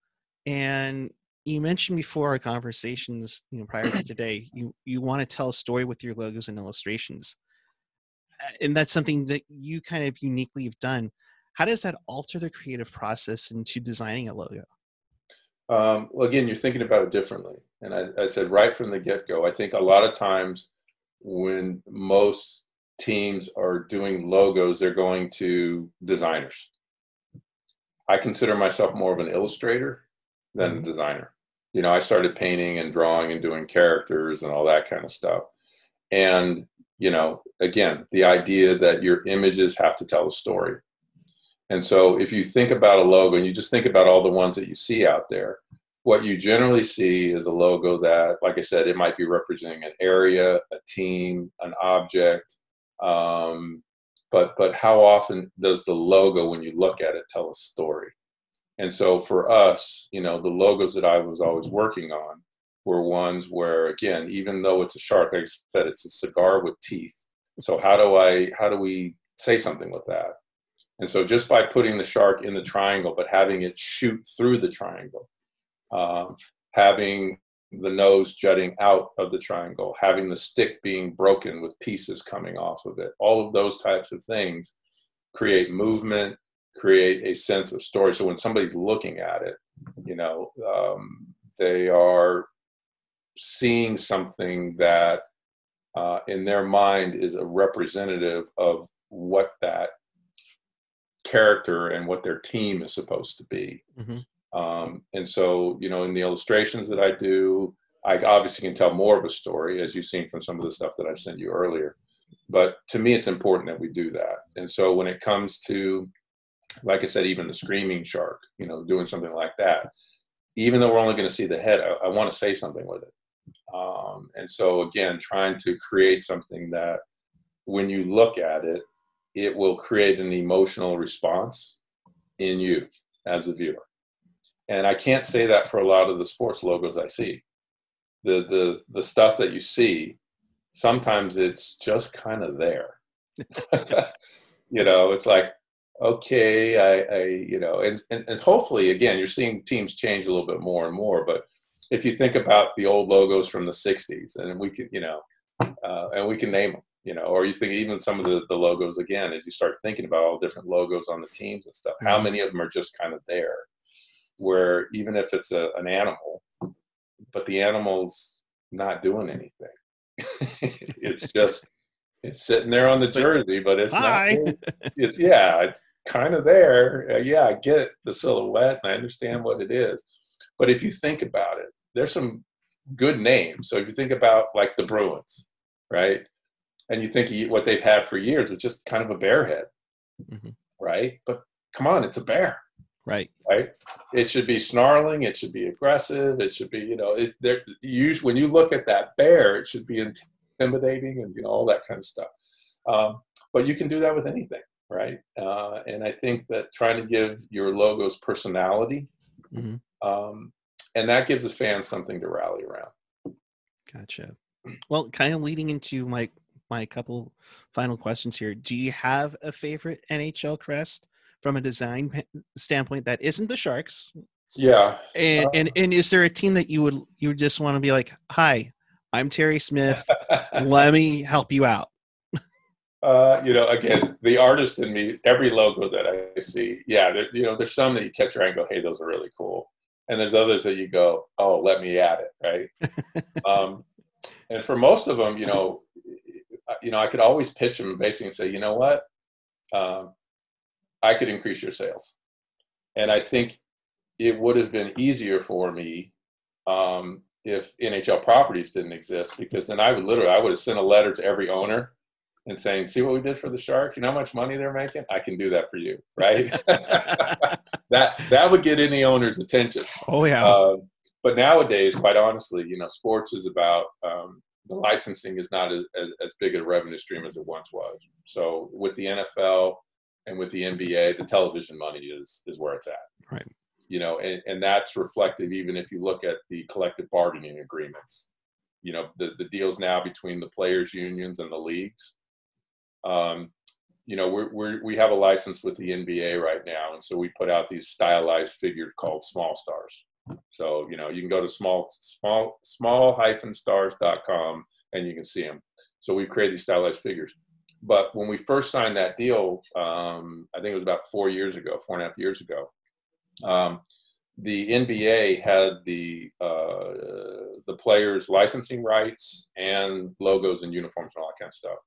and you mentioned before our conversations, you know, prior to today, you you want to tell a story with your logos and illustrations, and that's something that you kind of uniquely have done. How does that alter the creative process into designing a logo? Um, well, again, you're thinking about it differently. And I, I said right from the get go, I think a lot of times when most teams are doing logos, they're going to designers. I consider myself more of an illustrator than a designer. You know, I started painting and drawing and doing characters and all that kind of stuff. And, you know, again, the idea that your images have to tell a story. And so if you think about a logo and you just think about all the ones that you see out there, what you generally see is a logo that, like I said, it might be representing an area, a team, an object. Um, but but how often does the logo, when you look at it, tell a story? And so for us, you know, the logos that I was always working on were ones where, again, even though it's a shark, like I said, it's a cigar with teeth. So how do I how do we say something with that? And so just by putting the shark in the triangle, but having it shoot through the triangle, um, having the nose jutting out of the triangle, having the stick being broken with pieces coming off of it, all of those types of things create movement, create a sense of story. So when somebody's looking at it, you know, um, they are seeing something that uh, in their mind is a representative of what that character and what their team is supposed to be. Mhm. Um, and so, you know, in the illustrations that I do, I obviously can tell more of a story, as you've seen from some of the stuff that I've sent you earlier. But to me, it's important that we do that. And so, when it comes to, like I said, even the screaming shark, you know, doing something like that, even though we're only going to see the head, I, I want to say something with it. Um, and so, again, trying to create something that when you look at it, it will create an emotional response in you as a viewer. And I can't say that for a lot of the sports logos I see. The the the stuff that you see, sometimes it's just kind of there. you know, it's like, okay, I, I you know, and, and and hopefully again, you're seeing teams change a little bit more and more. But if you think about the old logos from the '60s, and we can, you know, uh, and we can name them, you know, or you think even some of the, the logos again, as you start thinking about all different logos on the teams and stuff, how Mhm. many of them are just kind of there? Where even if it's a, an animal, but the animal's not doing anything, it's just it's sitting there on the jersey, but it's Hi. not. It's yeah, it's kind of there. Uh, yeah, I get the silhouette and I understand what it is, but if you think about it, there's some good names. So if you think about like the Bruins, right, and you think what they've had for years is just kind of a bear head, mm-hmm. right? But come on, it's a bear. Right. Right. It should be snarling. It should be aggressive. It should be, you know, it, there. You when you look at that bear, it should be intimidating and you know all that kind of stuff. Um, but you can do that with anything, right? Uh, and I think that trying to give your logos personality, mm-hmm. um, and that gives the fans something to rally around. Gotcha. Well, kind of leading into my my couple final questions here. Do you have a favorite NHL crest from a design standpoint that isn't the Sharks? Yeah. And uh, and and is there a team that you would you would just want to be like, "Hi, I'm Terry Smith. Let me help you out." Uh, you know, again, the artist in me, every logo that I see, yeah, there, you know, there's some that you catch your eye and go, "Hey, those are really cool," and there's others that you go, "Oh, let me add it," right? um, and for most of them, you know, you know, I could always pitch them basically and say, you know what, um, I could increase your sales. And I think it would have been easier for me um, if NHL properties didn't exist, because then I would literally, I would have sent a letter to every owner and saying, see what we did for the Sharks? You know how much money they're making? I can do that for you, right? that that would get any owner's attention. Oh yeah. Uh, but nowadays, quite honestly, you know, sports is about um, the licensing is not as, as, as big a revenue stream as it once was. So with the NFL and with the NBA, the television money is is where it's at. Right. You know, and, and that's reflective even if you look at the collective bargaining agreements. You know, the, the deals now between the players' unions and the leagues. Um, you know, we're, we're, we have a license with the NBA right now, and so we put out these stylized figures called small stars. So, you know, you can go to small, small, small hyphen stars.com and you can see them. So we've created these stylized figures. But when we first signed that deal, um, I think it was about four years ago, four and a half years ago, um, the NBA had the uh, the players' licensing rights and logos and uniforms and all that kind of stuff.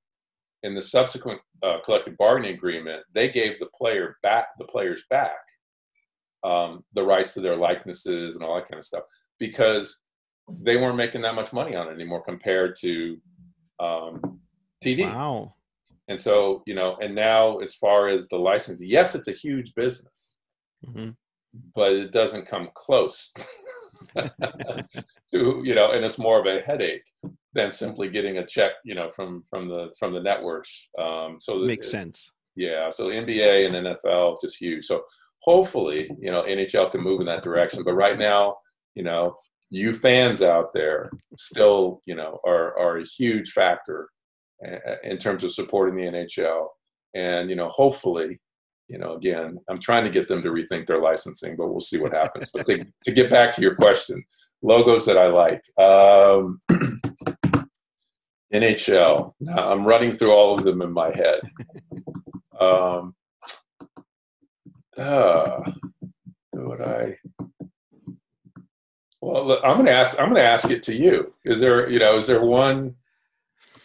In the subsequent uh, collective bargaining agreement, they gave the player back the players back um, the rights to their likenesses and all that kind of stuff because they weren't making that much money on it anymore compared to um, TV. Wow. And so, you know, and now as far as the license, yes, it's a huge business, mm-hmm. but it doesn't come close to, you know, and it's more of a headache than simply getting a check, you know, from from the from the networks. Um, so makes it, sense. Yeah. So NBA and NFL just huge. So hopefully, you know, NHL can move in that direction. But right now, you know, you fans out there still, you know, are are a huge factor in terms of supporting the NHL. And you know, hopefully, you know, again, I'm trying to get them to rethink their licensing, but we'll see what happens. but to, to get back to your question, logos that I like. Um, NHL. Now I'm running through all of them in my head. Um, uh, who would I? Well, I'm going to ask. I'm going to ask it to you. Is there, you know, is there one?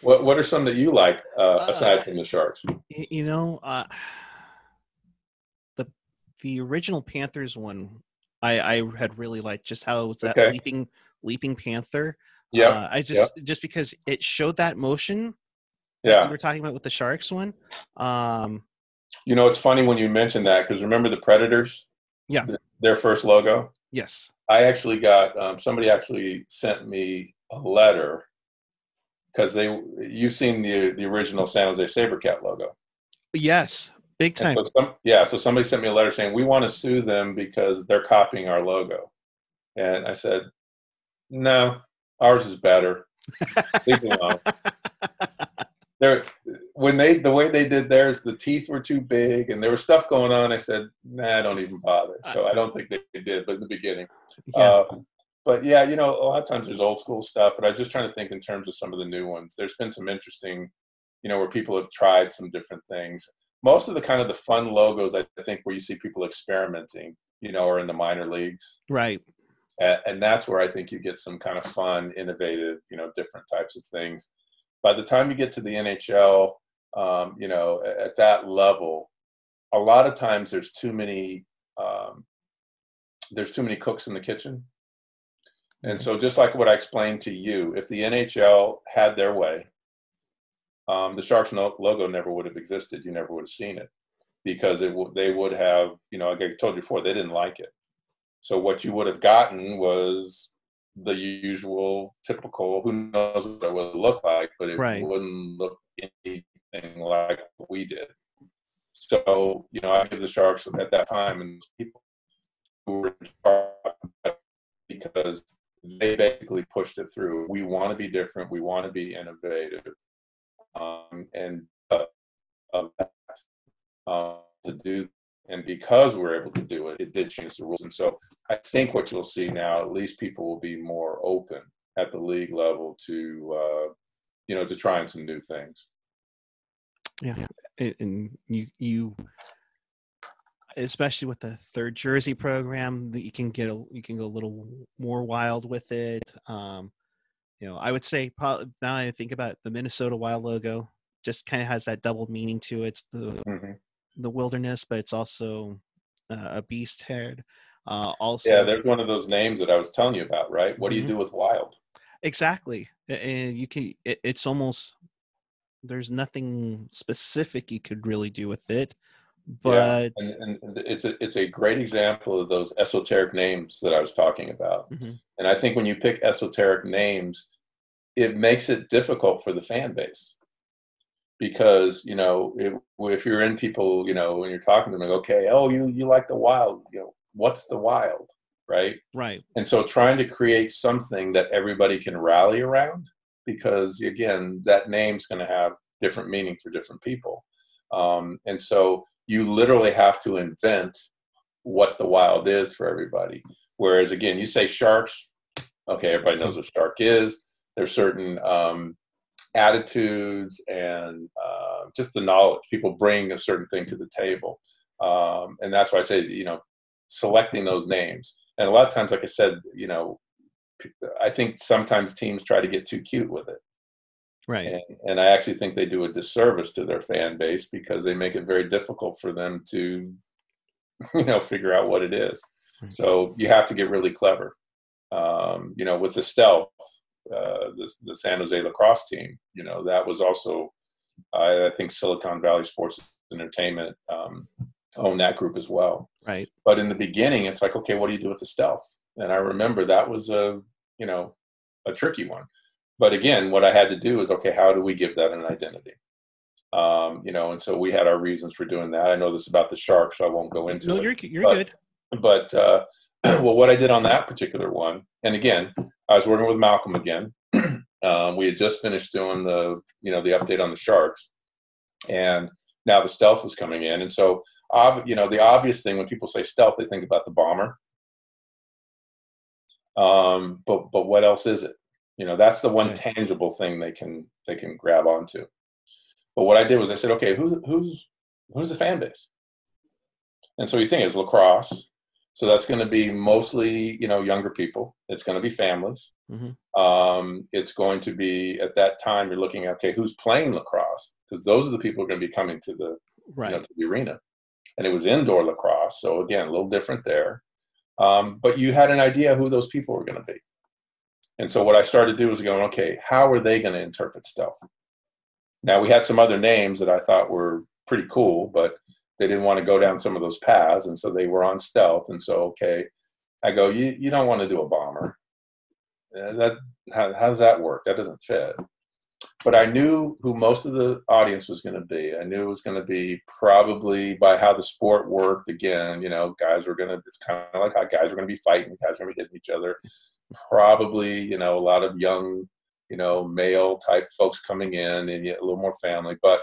What What are some that you like uh, aside uh, from the Sharks? You know, uh, the the original Panthers one, I I had really liked just how it was that okay. leaping leaping panther. Yeah, uh, I just yep. just because it showed that motion. Yeah, we were talking about with the Sharks one. Um, you know, it's funny when you mention that because remember the Predators? Yeah. Their first logo? Yes. I actually got, um, somebody actually sent me a letter because they, you've seen the, the original San Jose Sabercat logo. Yes. Big time. So some, yeah. So somebody sent me a letter saying, we want to sue them because they're copying our logo. And I said, no, ours is better. Leave alone. They're, when they the way they did theirs, the teeth were too big, and there was stuff going on. I said, "Nah, don't even bother." So I don't think they did, but in the beginning, yeah. Uh, but yeah, you know, a lot of times there's old school stuff, but I'm just trying to think in terms of some of the new ones. There's been some interesting, you know, where people have tried some different things. Most of the kind of the fun logos, I think, where you see people experimenting, you know, are in the minor leagues, right? and that's where I think you get some kind of fun, innovative, you know, different types of things. By the time you get to the NHL, um, you know, at that level, a lot of times there's too many um, there's too many cooks in the kitchen. And so, just like what I explained to you, if the NHL had their way, um, the Sharks no- logo never would have existed. You never would have seen it because it w- they would have, you know, like I told you before, they didn't like it. So what you would have gotten was the usual, typical. Who knows what it would look like, but it Right. wouldn't look anything like we did. So you know, I give the Sharks at that time and people who were because they basically pushed it through. We want to be different. We want to be innovative, um, and uh, of that uh, to do. And because we're able to do it, it did change the rules. And so I think what you'll see now, at least people will be more open at the league level to, uh, you know, to trying some new things. Yeah, a- and you you especially with the third jersey program that you can get a you can go a little more wild with it. Um, you know, I would say probably now I think about it, the Minnesota Wild logo just kind of has that double meaning to it. It's the Mhm. the wilderness, but it's also uh, a beast head. Uh, also, Yeah, there's one of those names that I was telling you about, right? What do you Mhm. do with wild? exactly, and you can. It, it's almost there's nothing specific you could really do with it, but and, and and it's a it's a great example of those esoteric names that I was talking about. Mhm. And I think when you pick esoteric names, it makes it difficult for the fan base because you know if, if you're in people, you know, when you're talking to them, like, okay, oh, you you like the wild, you know, what's the wild, right? right, And so trying to create something that everybody can rally around, because again, that name's going to have different meaning for different people. Um, and so you literally have to invent what the wild is for everybody. Whereas again, you say sharks, okay, everybody knows what shark is. There's certain um, attitudes and uh, just the knowledge people bring a certain thing to the table, um, and that's why I say you know selecting those names. And a lot of times, like I said, you know, I think sometimes teams try to get too cute with it. right. And, and I actually think they do a disservice to their fan base because they make it very difficult for them to, you know, figure out what it is. Right. So you have to get really clever. Um, you know, with the stealth, uh, the, the San Jose lacrosse team, you know, that was also, I, I think Silicon Valley Sports Entertainment um, owned that group as well. Right. But in the beginning, it's like, okay, what do you do with the stealth? And I remember that was a, you know, a tricky one. But again, what I had to do is, okay, how do we give that an identity? Um, you know, and so we had our reasons for doing that. I know this about the sharks, so I won't go into it. No, it. you're you're but- good. But uh, well, what I did on that particular one, and again, I was working with Malcolm again. um, we had just finished doing the, you know, the update on the sharks, and now the stealth was coming in, and so, ob- you know, the obvious thing when people say stealth, they think about the bomber. Um, but but what else is it? You know, that's the one Right. tangible thing they can they can grab onto. But what I did was I said, okay, who's who's who's the fan base? And so you think it's lacrosse, so that's going to be mostly you know younger people. It's going to be families. Mhm. Um, it's going to be at that time you're looking at okay, who's playing lacrosse because those are the people who are going to be coming to the you know, Right. to the arena. And it was indoor lacrosse, so again, a little different there. Um, but you had an idea who those people were going to be. And so what I started to do was going, okay, how are they going to interpret stealth? Now we had some other names that I thought were pretty cool, but they didn't want to go down some of those paths, and so they were on stealth. And so, okay, I go, you you don't want to do a bomber. Uh, that how, how does that work? That doesn't fit but I knew who most of the audience was going to be. I knew it was going to be probably by how the sport worked. Again, you know, guys were going to. It's kind of like how guys were going to be fighting. Guys were going to be hitting each other. Probably, you know, a lot of young, you know, male type folks coming in, and yet a little more family. But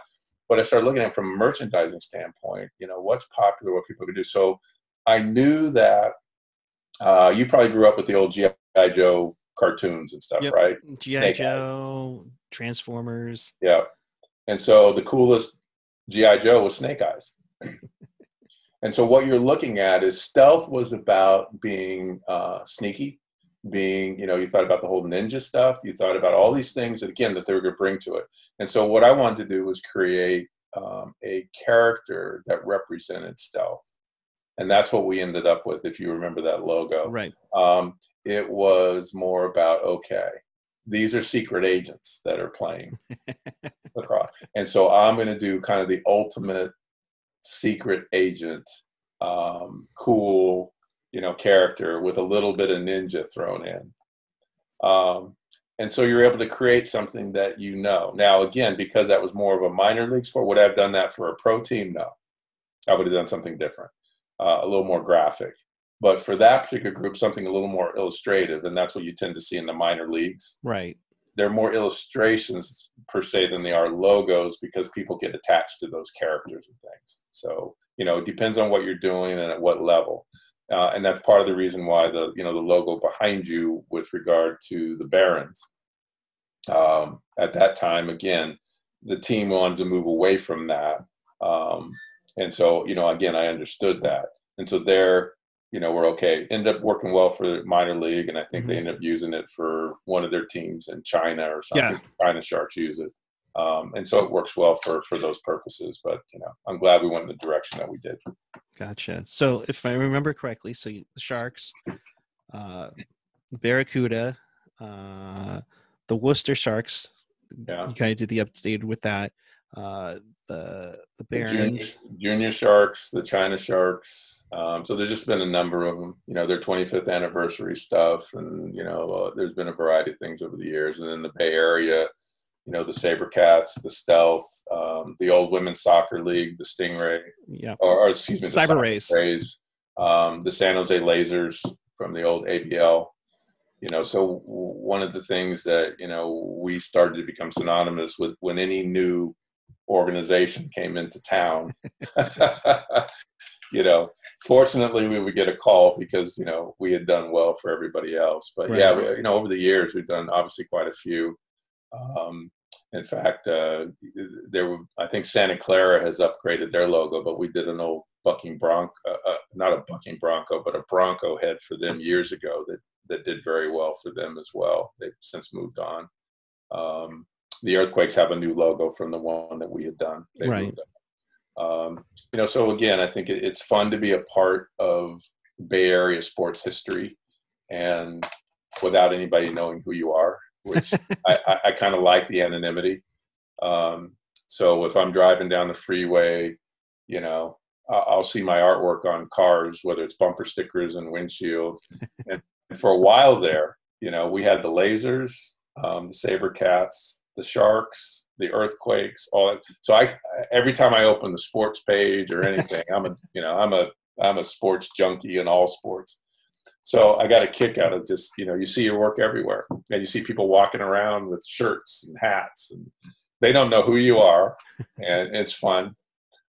but I started looking at it from a merchandising standpoint. You know, what's popular, what people could do. So I knew that. Uh, you probably grew up with the old GI Joe cartoons and stuff, Yep. right? GI. Joe, Transformers. Yeah. And so the coolest GI Joe was Snake Eyes. and so what you're looking at is stealth was about being uh, sneaky, being you know you thought about the whole ninja stuff. You thought about all these things that again that they were going to bring to it. And so what I wanted to do was create um, a character that represented stealth. and that's what we ended up with. If you remember that logo, Right. um, it was more about okay, these are secret agents that are playing lacrosse, and so I'm going to do kind of the ultimate secret agent, um, cool, you know, character with a little bit of ninja thrown in. Um, and so you're able to create something that you know. Now, again, because that was more of a minor league sport, would I have done that for a pro team? No, I would have done something different, uh, a little more graphic. But for that particular group, something a little more illustrative, and that's what you tend to see in the minor leagues. Right. They're more illustrations per se than they are logos because people get attached to those characters and things. So you know, it depends on what you're doing and at what level. Uh, and that's part of the reason why the you know the logo behind you with regard to the Barons. Um, at that time, again, the team wanted to move away from that, um, and so you know again I understood that, and so they're you know we're okay. Ended up working well for the minor league, and I think they Mhm. ended up using it for one of their teams in China or something. China Sharks use it, um, and so it works well for for those purposes. But you know I'm glad we went in the direction that we did. Gotcha. So if I remember correctly, so the Sharks, uh, Barracuda, uh, the Worcester Sharks. Yeah. You kind of did the update with that. Uh, the the the junior, junior sharks, the China sharks. Um, so there's just been a number of them. You know, their 25th anniversary stuff, and you know, uh, there's been a variety of things over the years. And then the Bay Area, you know, the SaberCats, the Stealth, um, the old women's soccer league, the Stingray, Yeah. or, or excuse me, the Cyber Rays. Rays, um, the San Jose Lasers from the old ABL. You know, so one of the things that you know we started to become synonymous with when any new organization came into town. you know, fortunately, we would get a call because you know we had done well for everybody else. But yeah, we, you know, over the years we've done obviously quite a few. Um, in fact, uh, there were, I think Santa Clara has upgraded their logo, but we did an old bucking bronco, uh, uh, not a bucking bronco, but a bronco head for them years ago that that did very well for them as well. They've since moved on. Um, the Earthquakes have a new logo from the one that we had done. They Right. Um, you know, so again, I think it, it's fun to be a part of Bay Area sports history, and without anybody knowing who you are, which I, I, I kind of like the anonymity. Um, so if I'm driving down the freeway, you know, I'll, I'll see my artwork on cars, whether it's bumper stickers and windshields. and for a while there, you know, we had the lasers, um, the saber cats, the sharks, the earthquakes, all that. So I, every time I open the sports page or anything, I'm a, you know, I'm a, I'm a sports junkie in all sports. So I got a kick out of just, you know, you see your work everywhere and you see people walking around with shirts and hats and they don't know who you are and it's fun.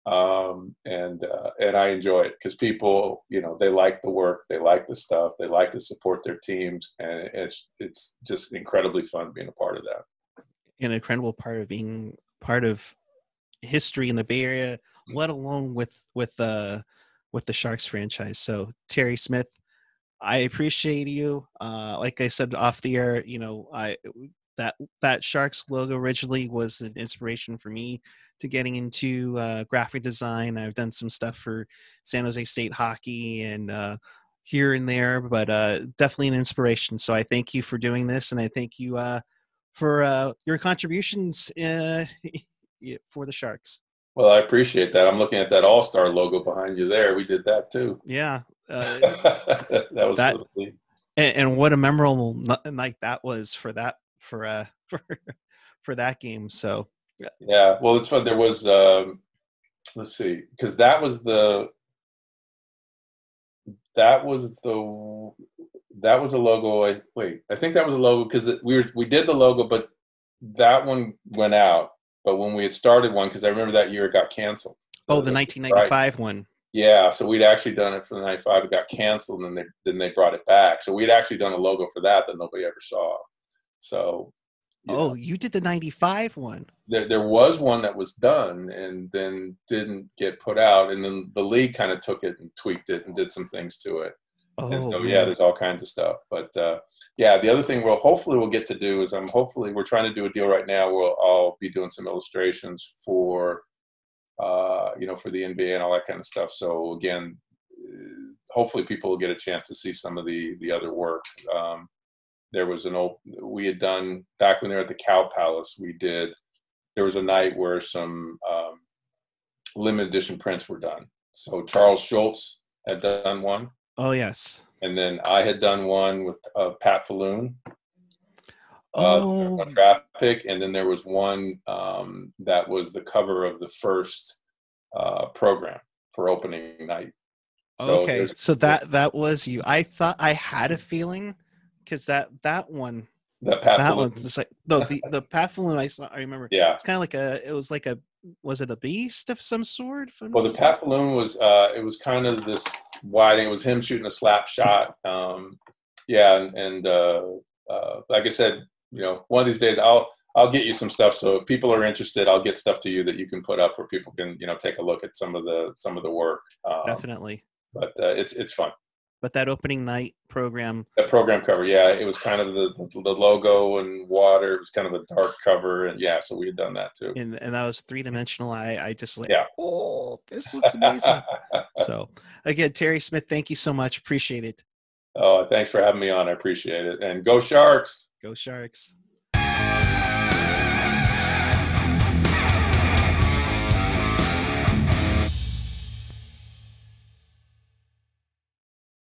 Um, and, uh, and I enjoy it because people, you know, they like the work, they like the stuff, they like to support their teams. And it's, it's just incredibly fun being a part of that. An incredible part of being part of history in the Bay Area, Mm. let alone with with uh with the Sharks franchise. So Terry Smith, I appreciate you. Uh, like I said off the air, you know, I that that Sharks logo originally was an inspiration for me to getting into uh, graphic design. I've done some stuff for San Jose State hockey and uh, here and there, but uh, definitely an inspiration. So I thank you for doing this, and I thank you uh, for uh, your contributions uh, for the Sharks. Well, I appreciate that. I'm looking at that All Star logo behind you there. We did that too. Yeah, uh, that was That- and, and what a memorable night that was for that for uh for for that game. So Yeah, well, it's fun. There was, um, let's see, because that was the, that was the, that was a logo. I wait, I think that was a logo because we were we did the logo, but that one went out. But when we had started one, because I remember that year it got canceled. oh, the Right. 1995 one. Yeah, so we'd actually done it for the '95. It got canceled, and then they then they brought it back. So we'd actually done a logo for that that nobody ever saw. So you know, Oh, you did the 95 one. there there was one that was done and then didn't get put out, and then the league kind of took it and tweaked it and did some things to it. Oh, and so man. yeah, there's all kinds of stuff. But uh, yeah, the other thing we'll hopefully we'll get to do is I'm hopefully we're trying to do a deal right now. Where I'll be doing some illustrations for uh, you know for the NBA and all that kind of stuff. So again, hopefully people will get a chance to see some of the the other work. Um, there was an old we had done back when they were at the Cow Palace. We did there was a night where some um, limited edition prints were done. So Charles Schulz had done one, Oh yes. and then I had done one with uh, Pat Falloon Oh, uh, graphic, and then there was one um, that was the cover of the first uh, program for opening night. So okay. So that that was you. I thought I had a feeling because that that one that Pat that Falloon- one the, no the the Pat Falloon I saw I remember yeah. it's kind of like a it was like a was it a beast of some sort? Well, the? Pat Falloon was uh, it was kind of this wide. It was him shooting a slap shot. Um, yeah, and, and uh, uh, like I said, you know, one of these days I'll I'll get you some stuff. So if people are interested, I'll get stuff to you that you can put up where people can you know take a look at some of the some of the work. Um, definitely. But uh, it's it's fun. But that opening night program, That program cover, yeah, it was kind of the the logo and water. It was kind of a dark cover, and yeah, so we had done that too. and and that was three dimensional. I I just like Yeah. oh this looks amazing. so again, Terry Smith, thank you so much. Appreciate it. oh, thanks for having me on. I appreciate it. And go Sharks! Go Sharks.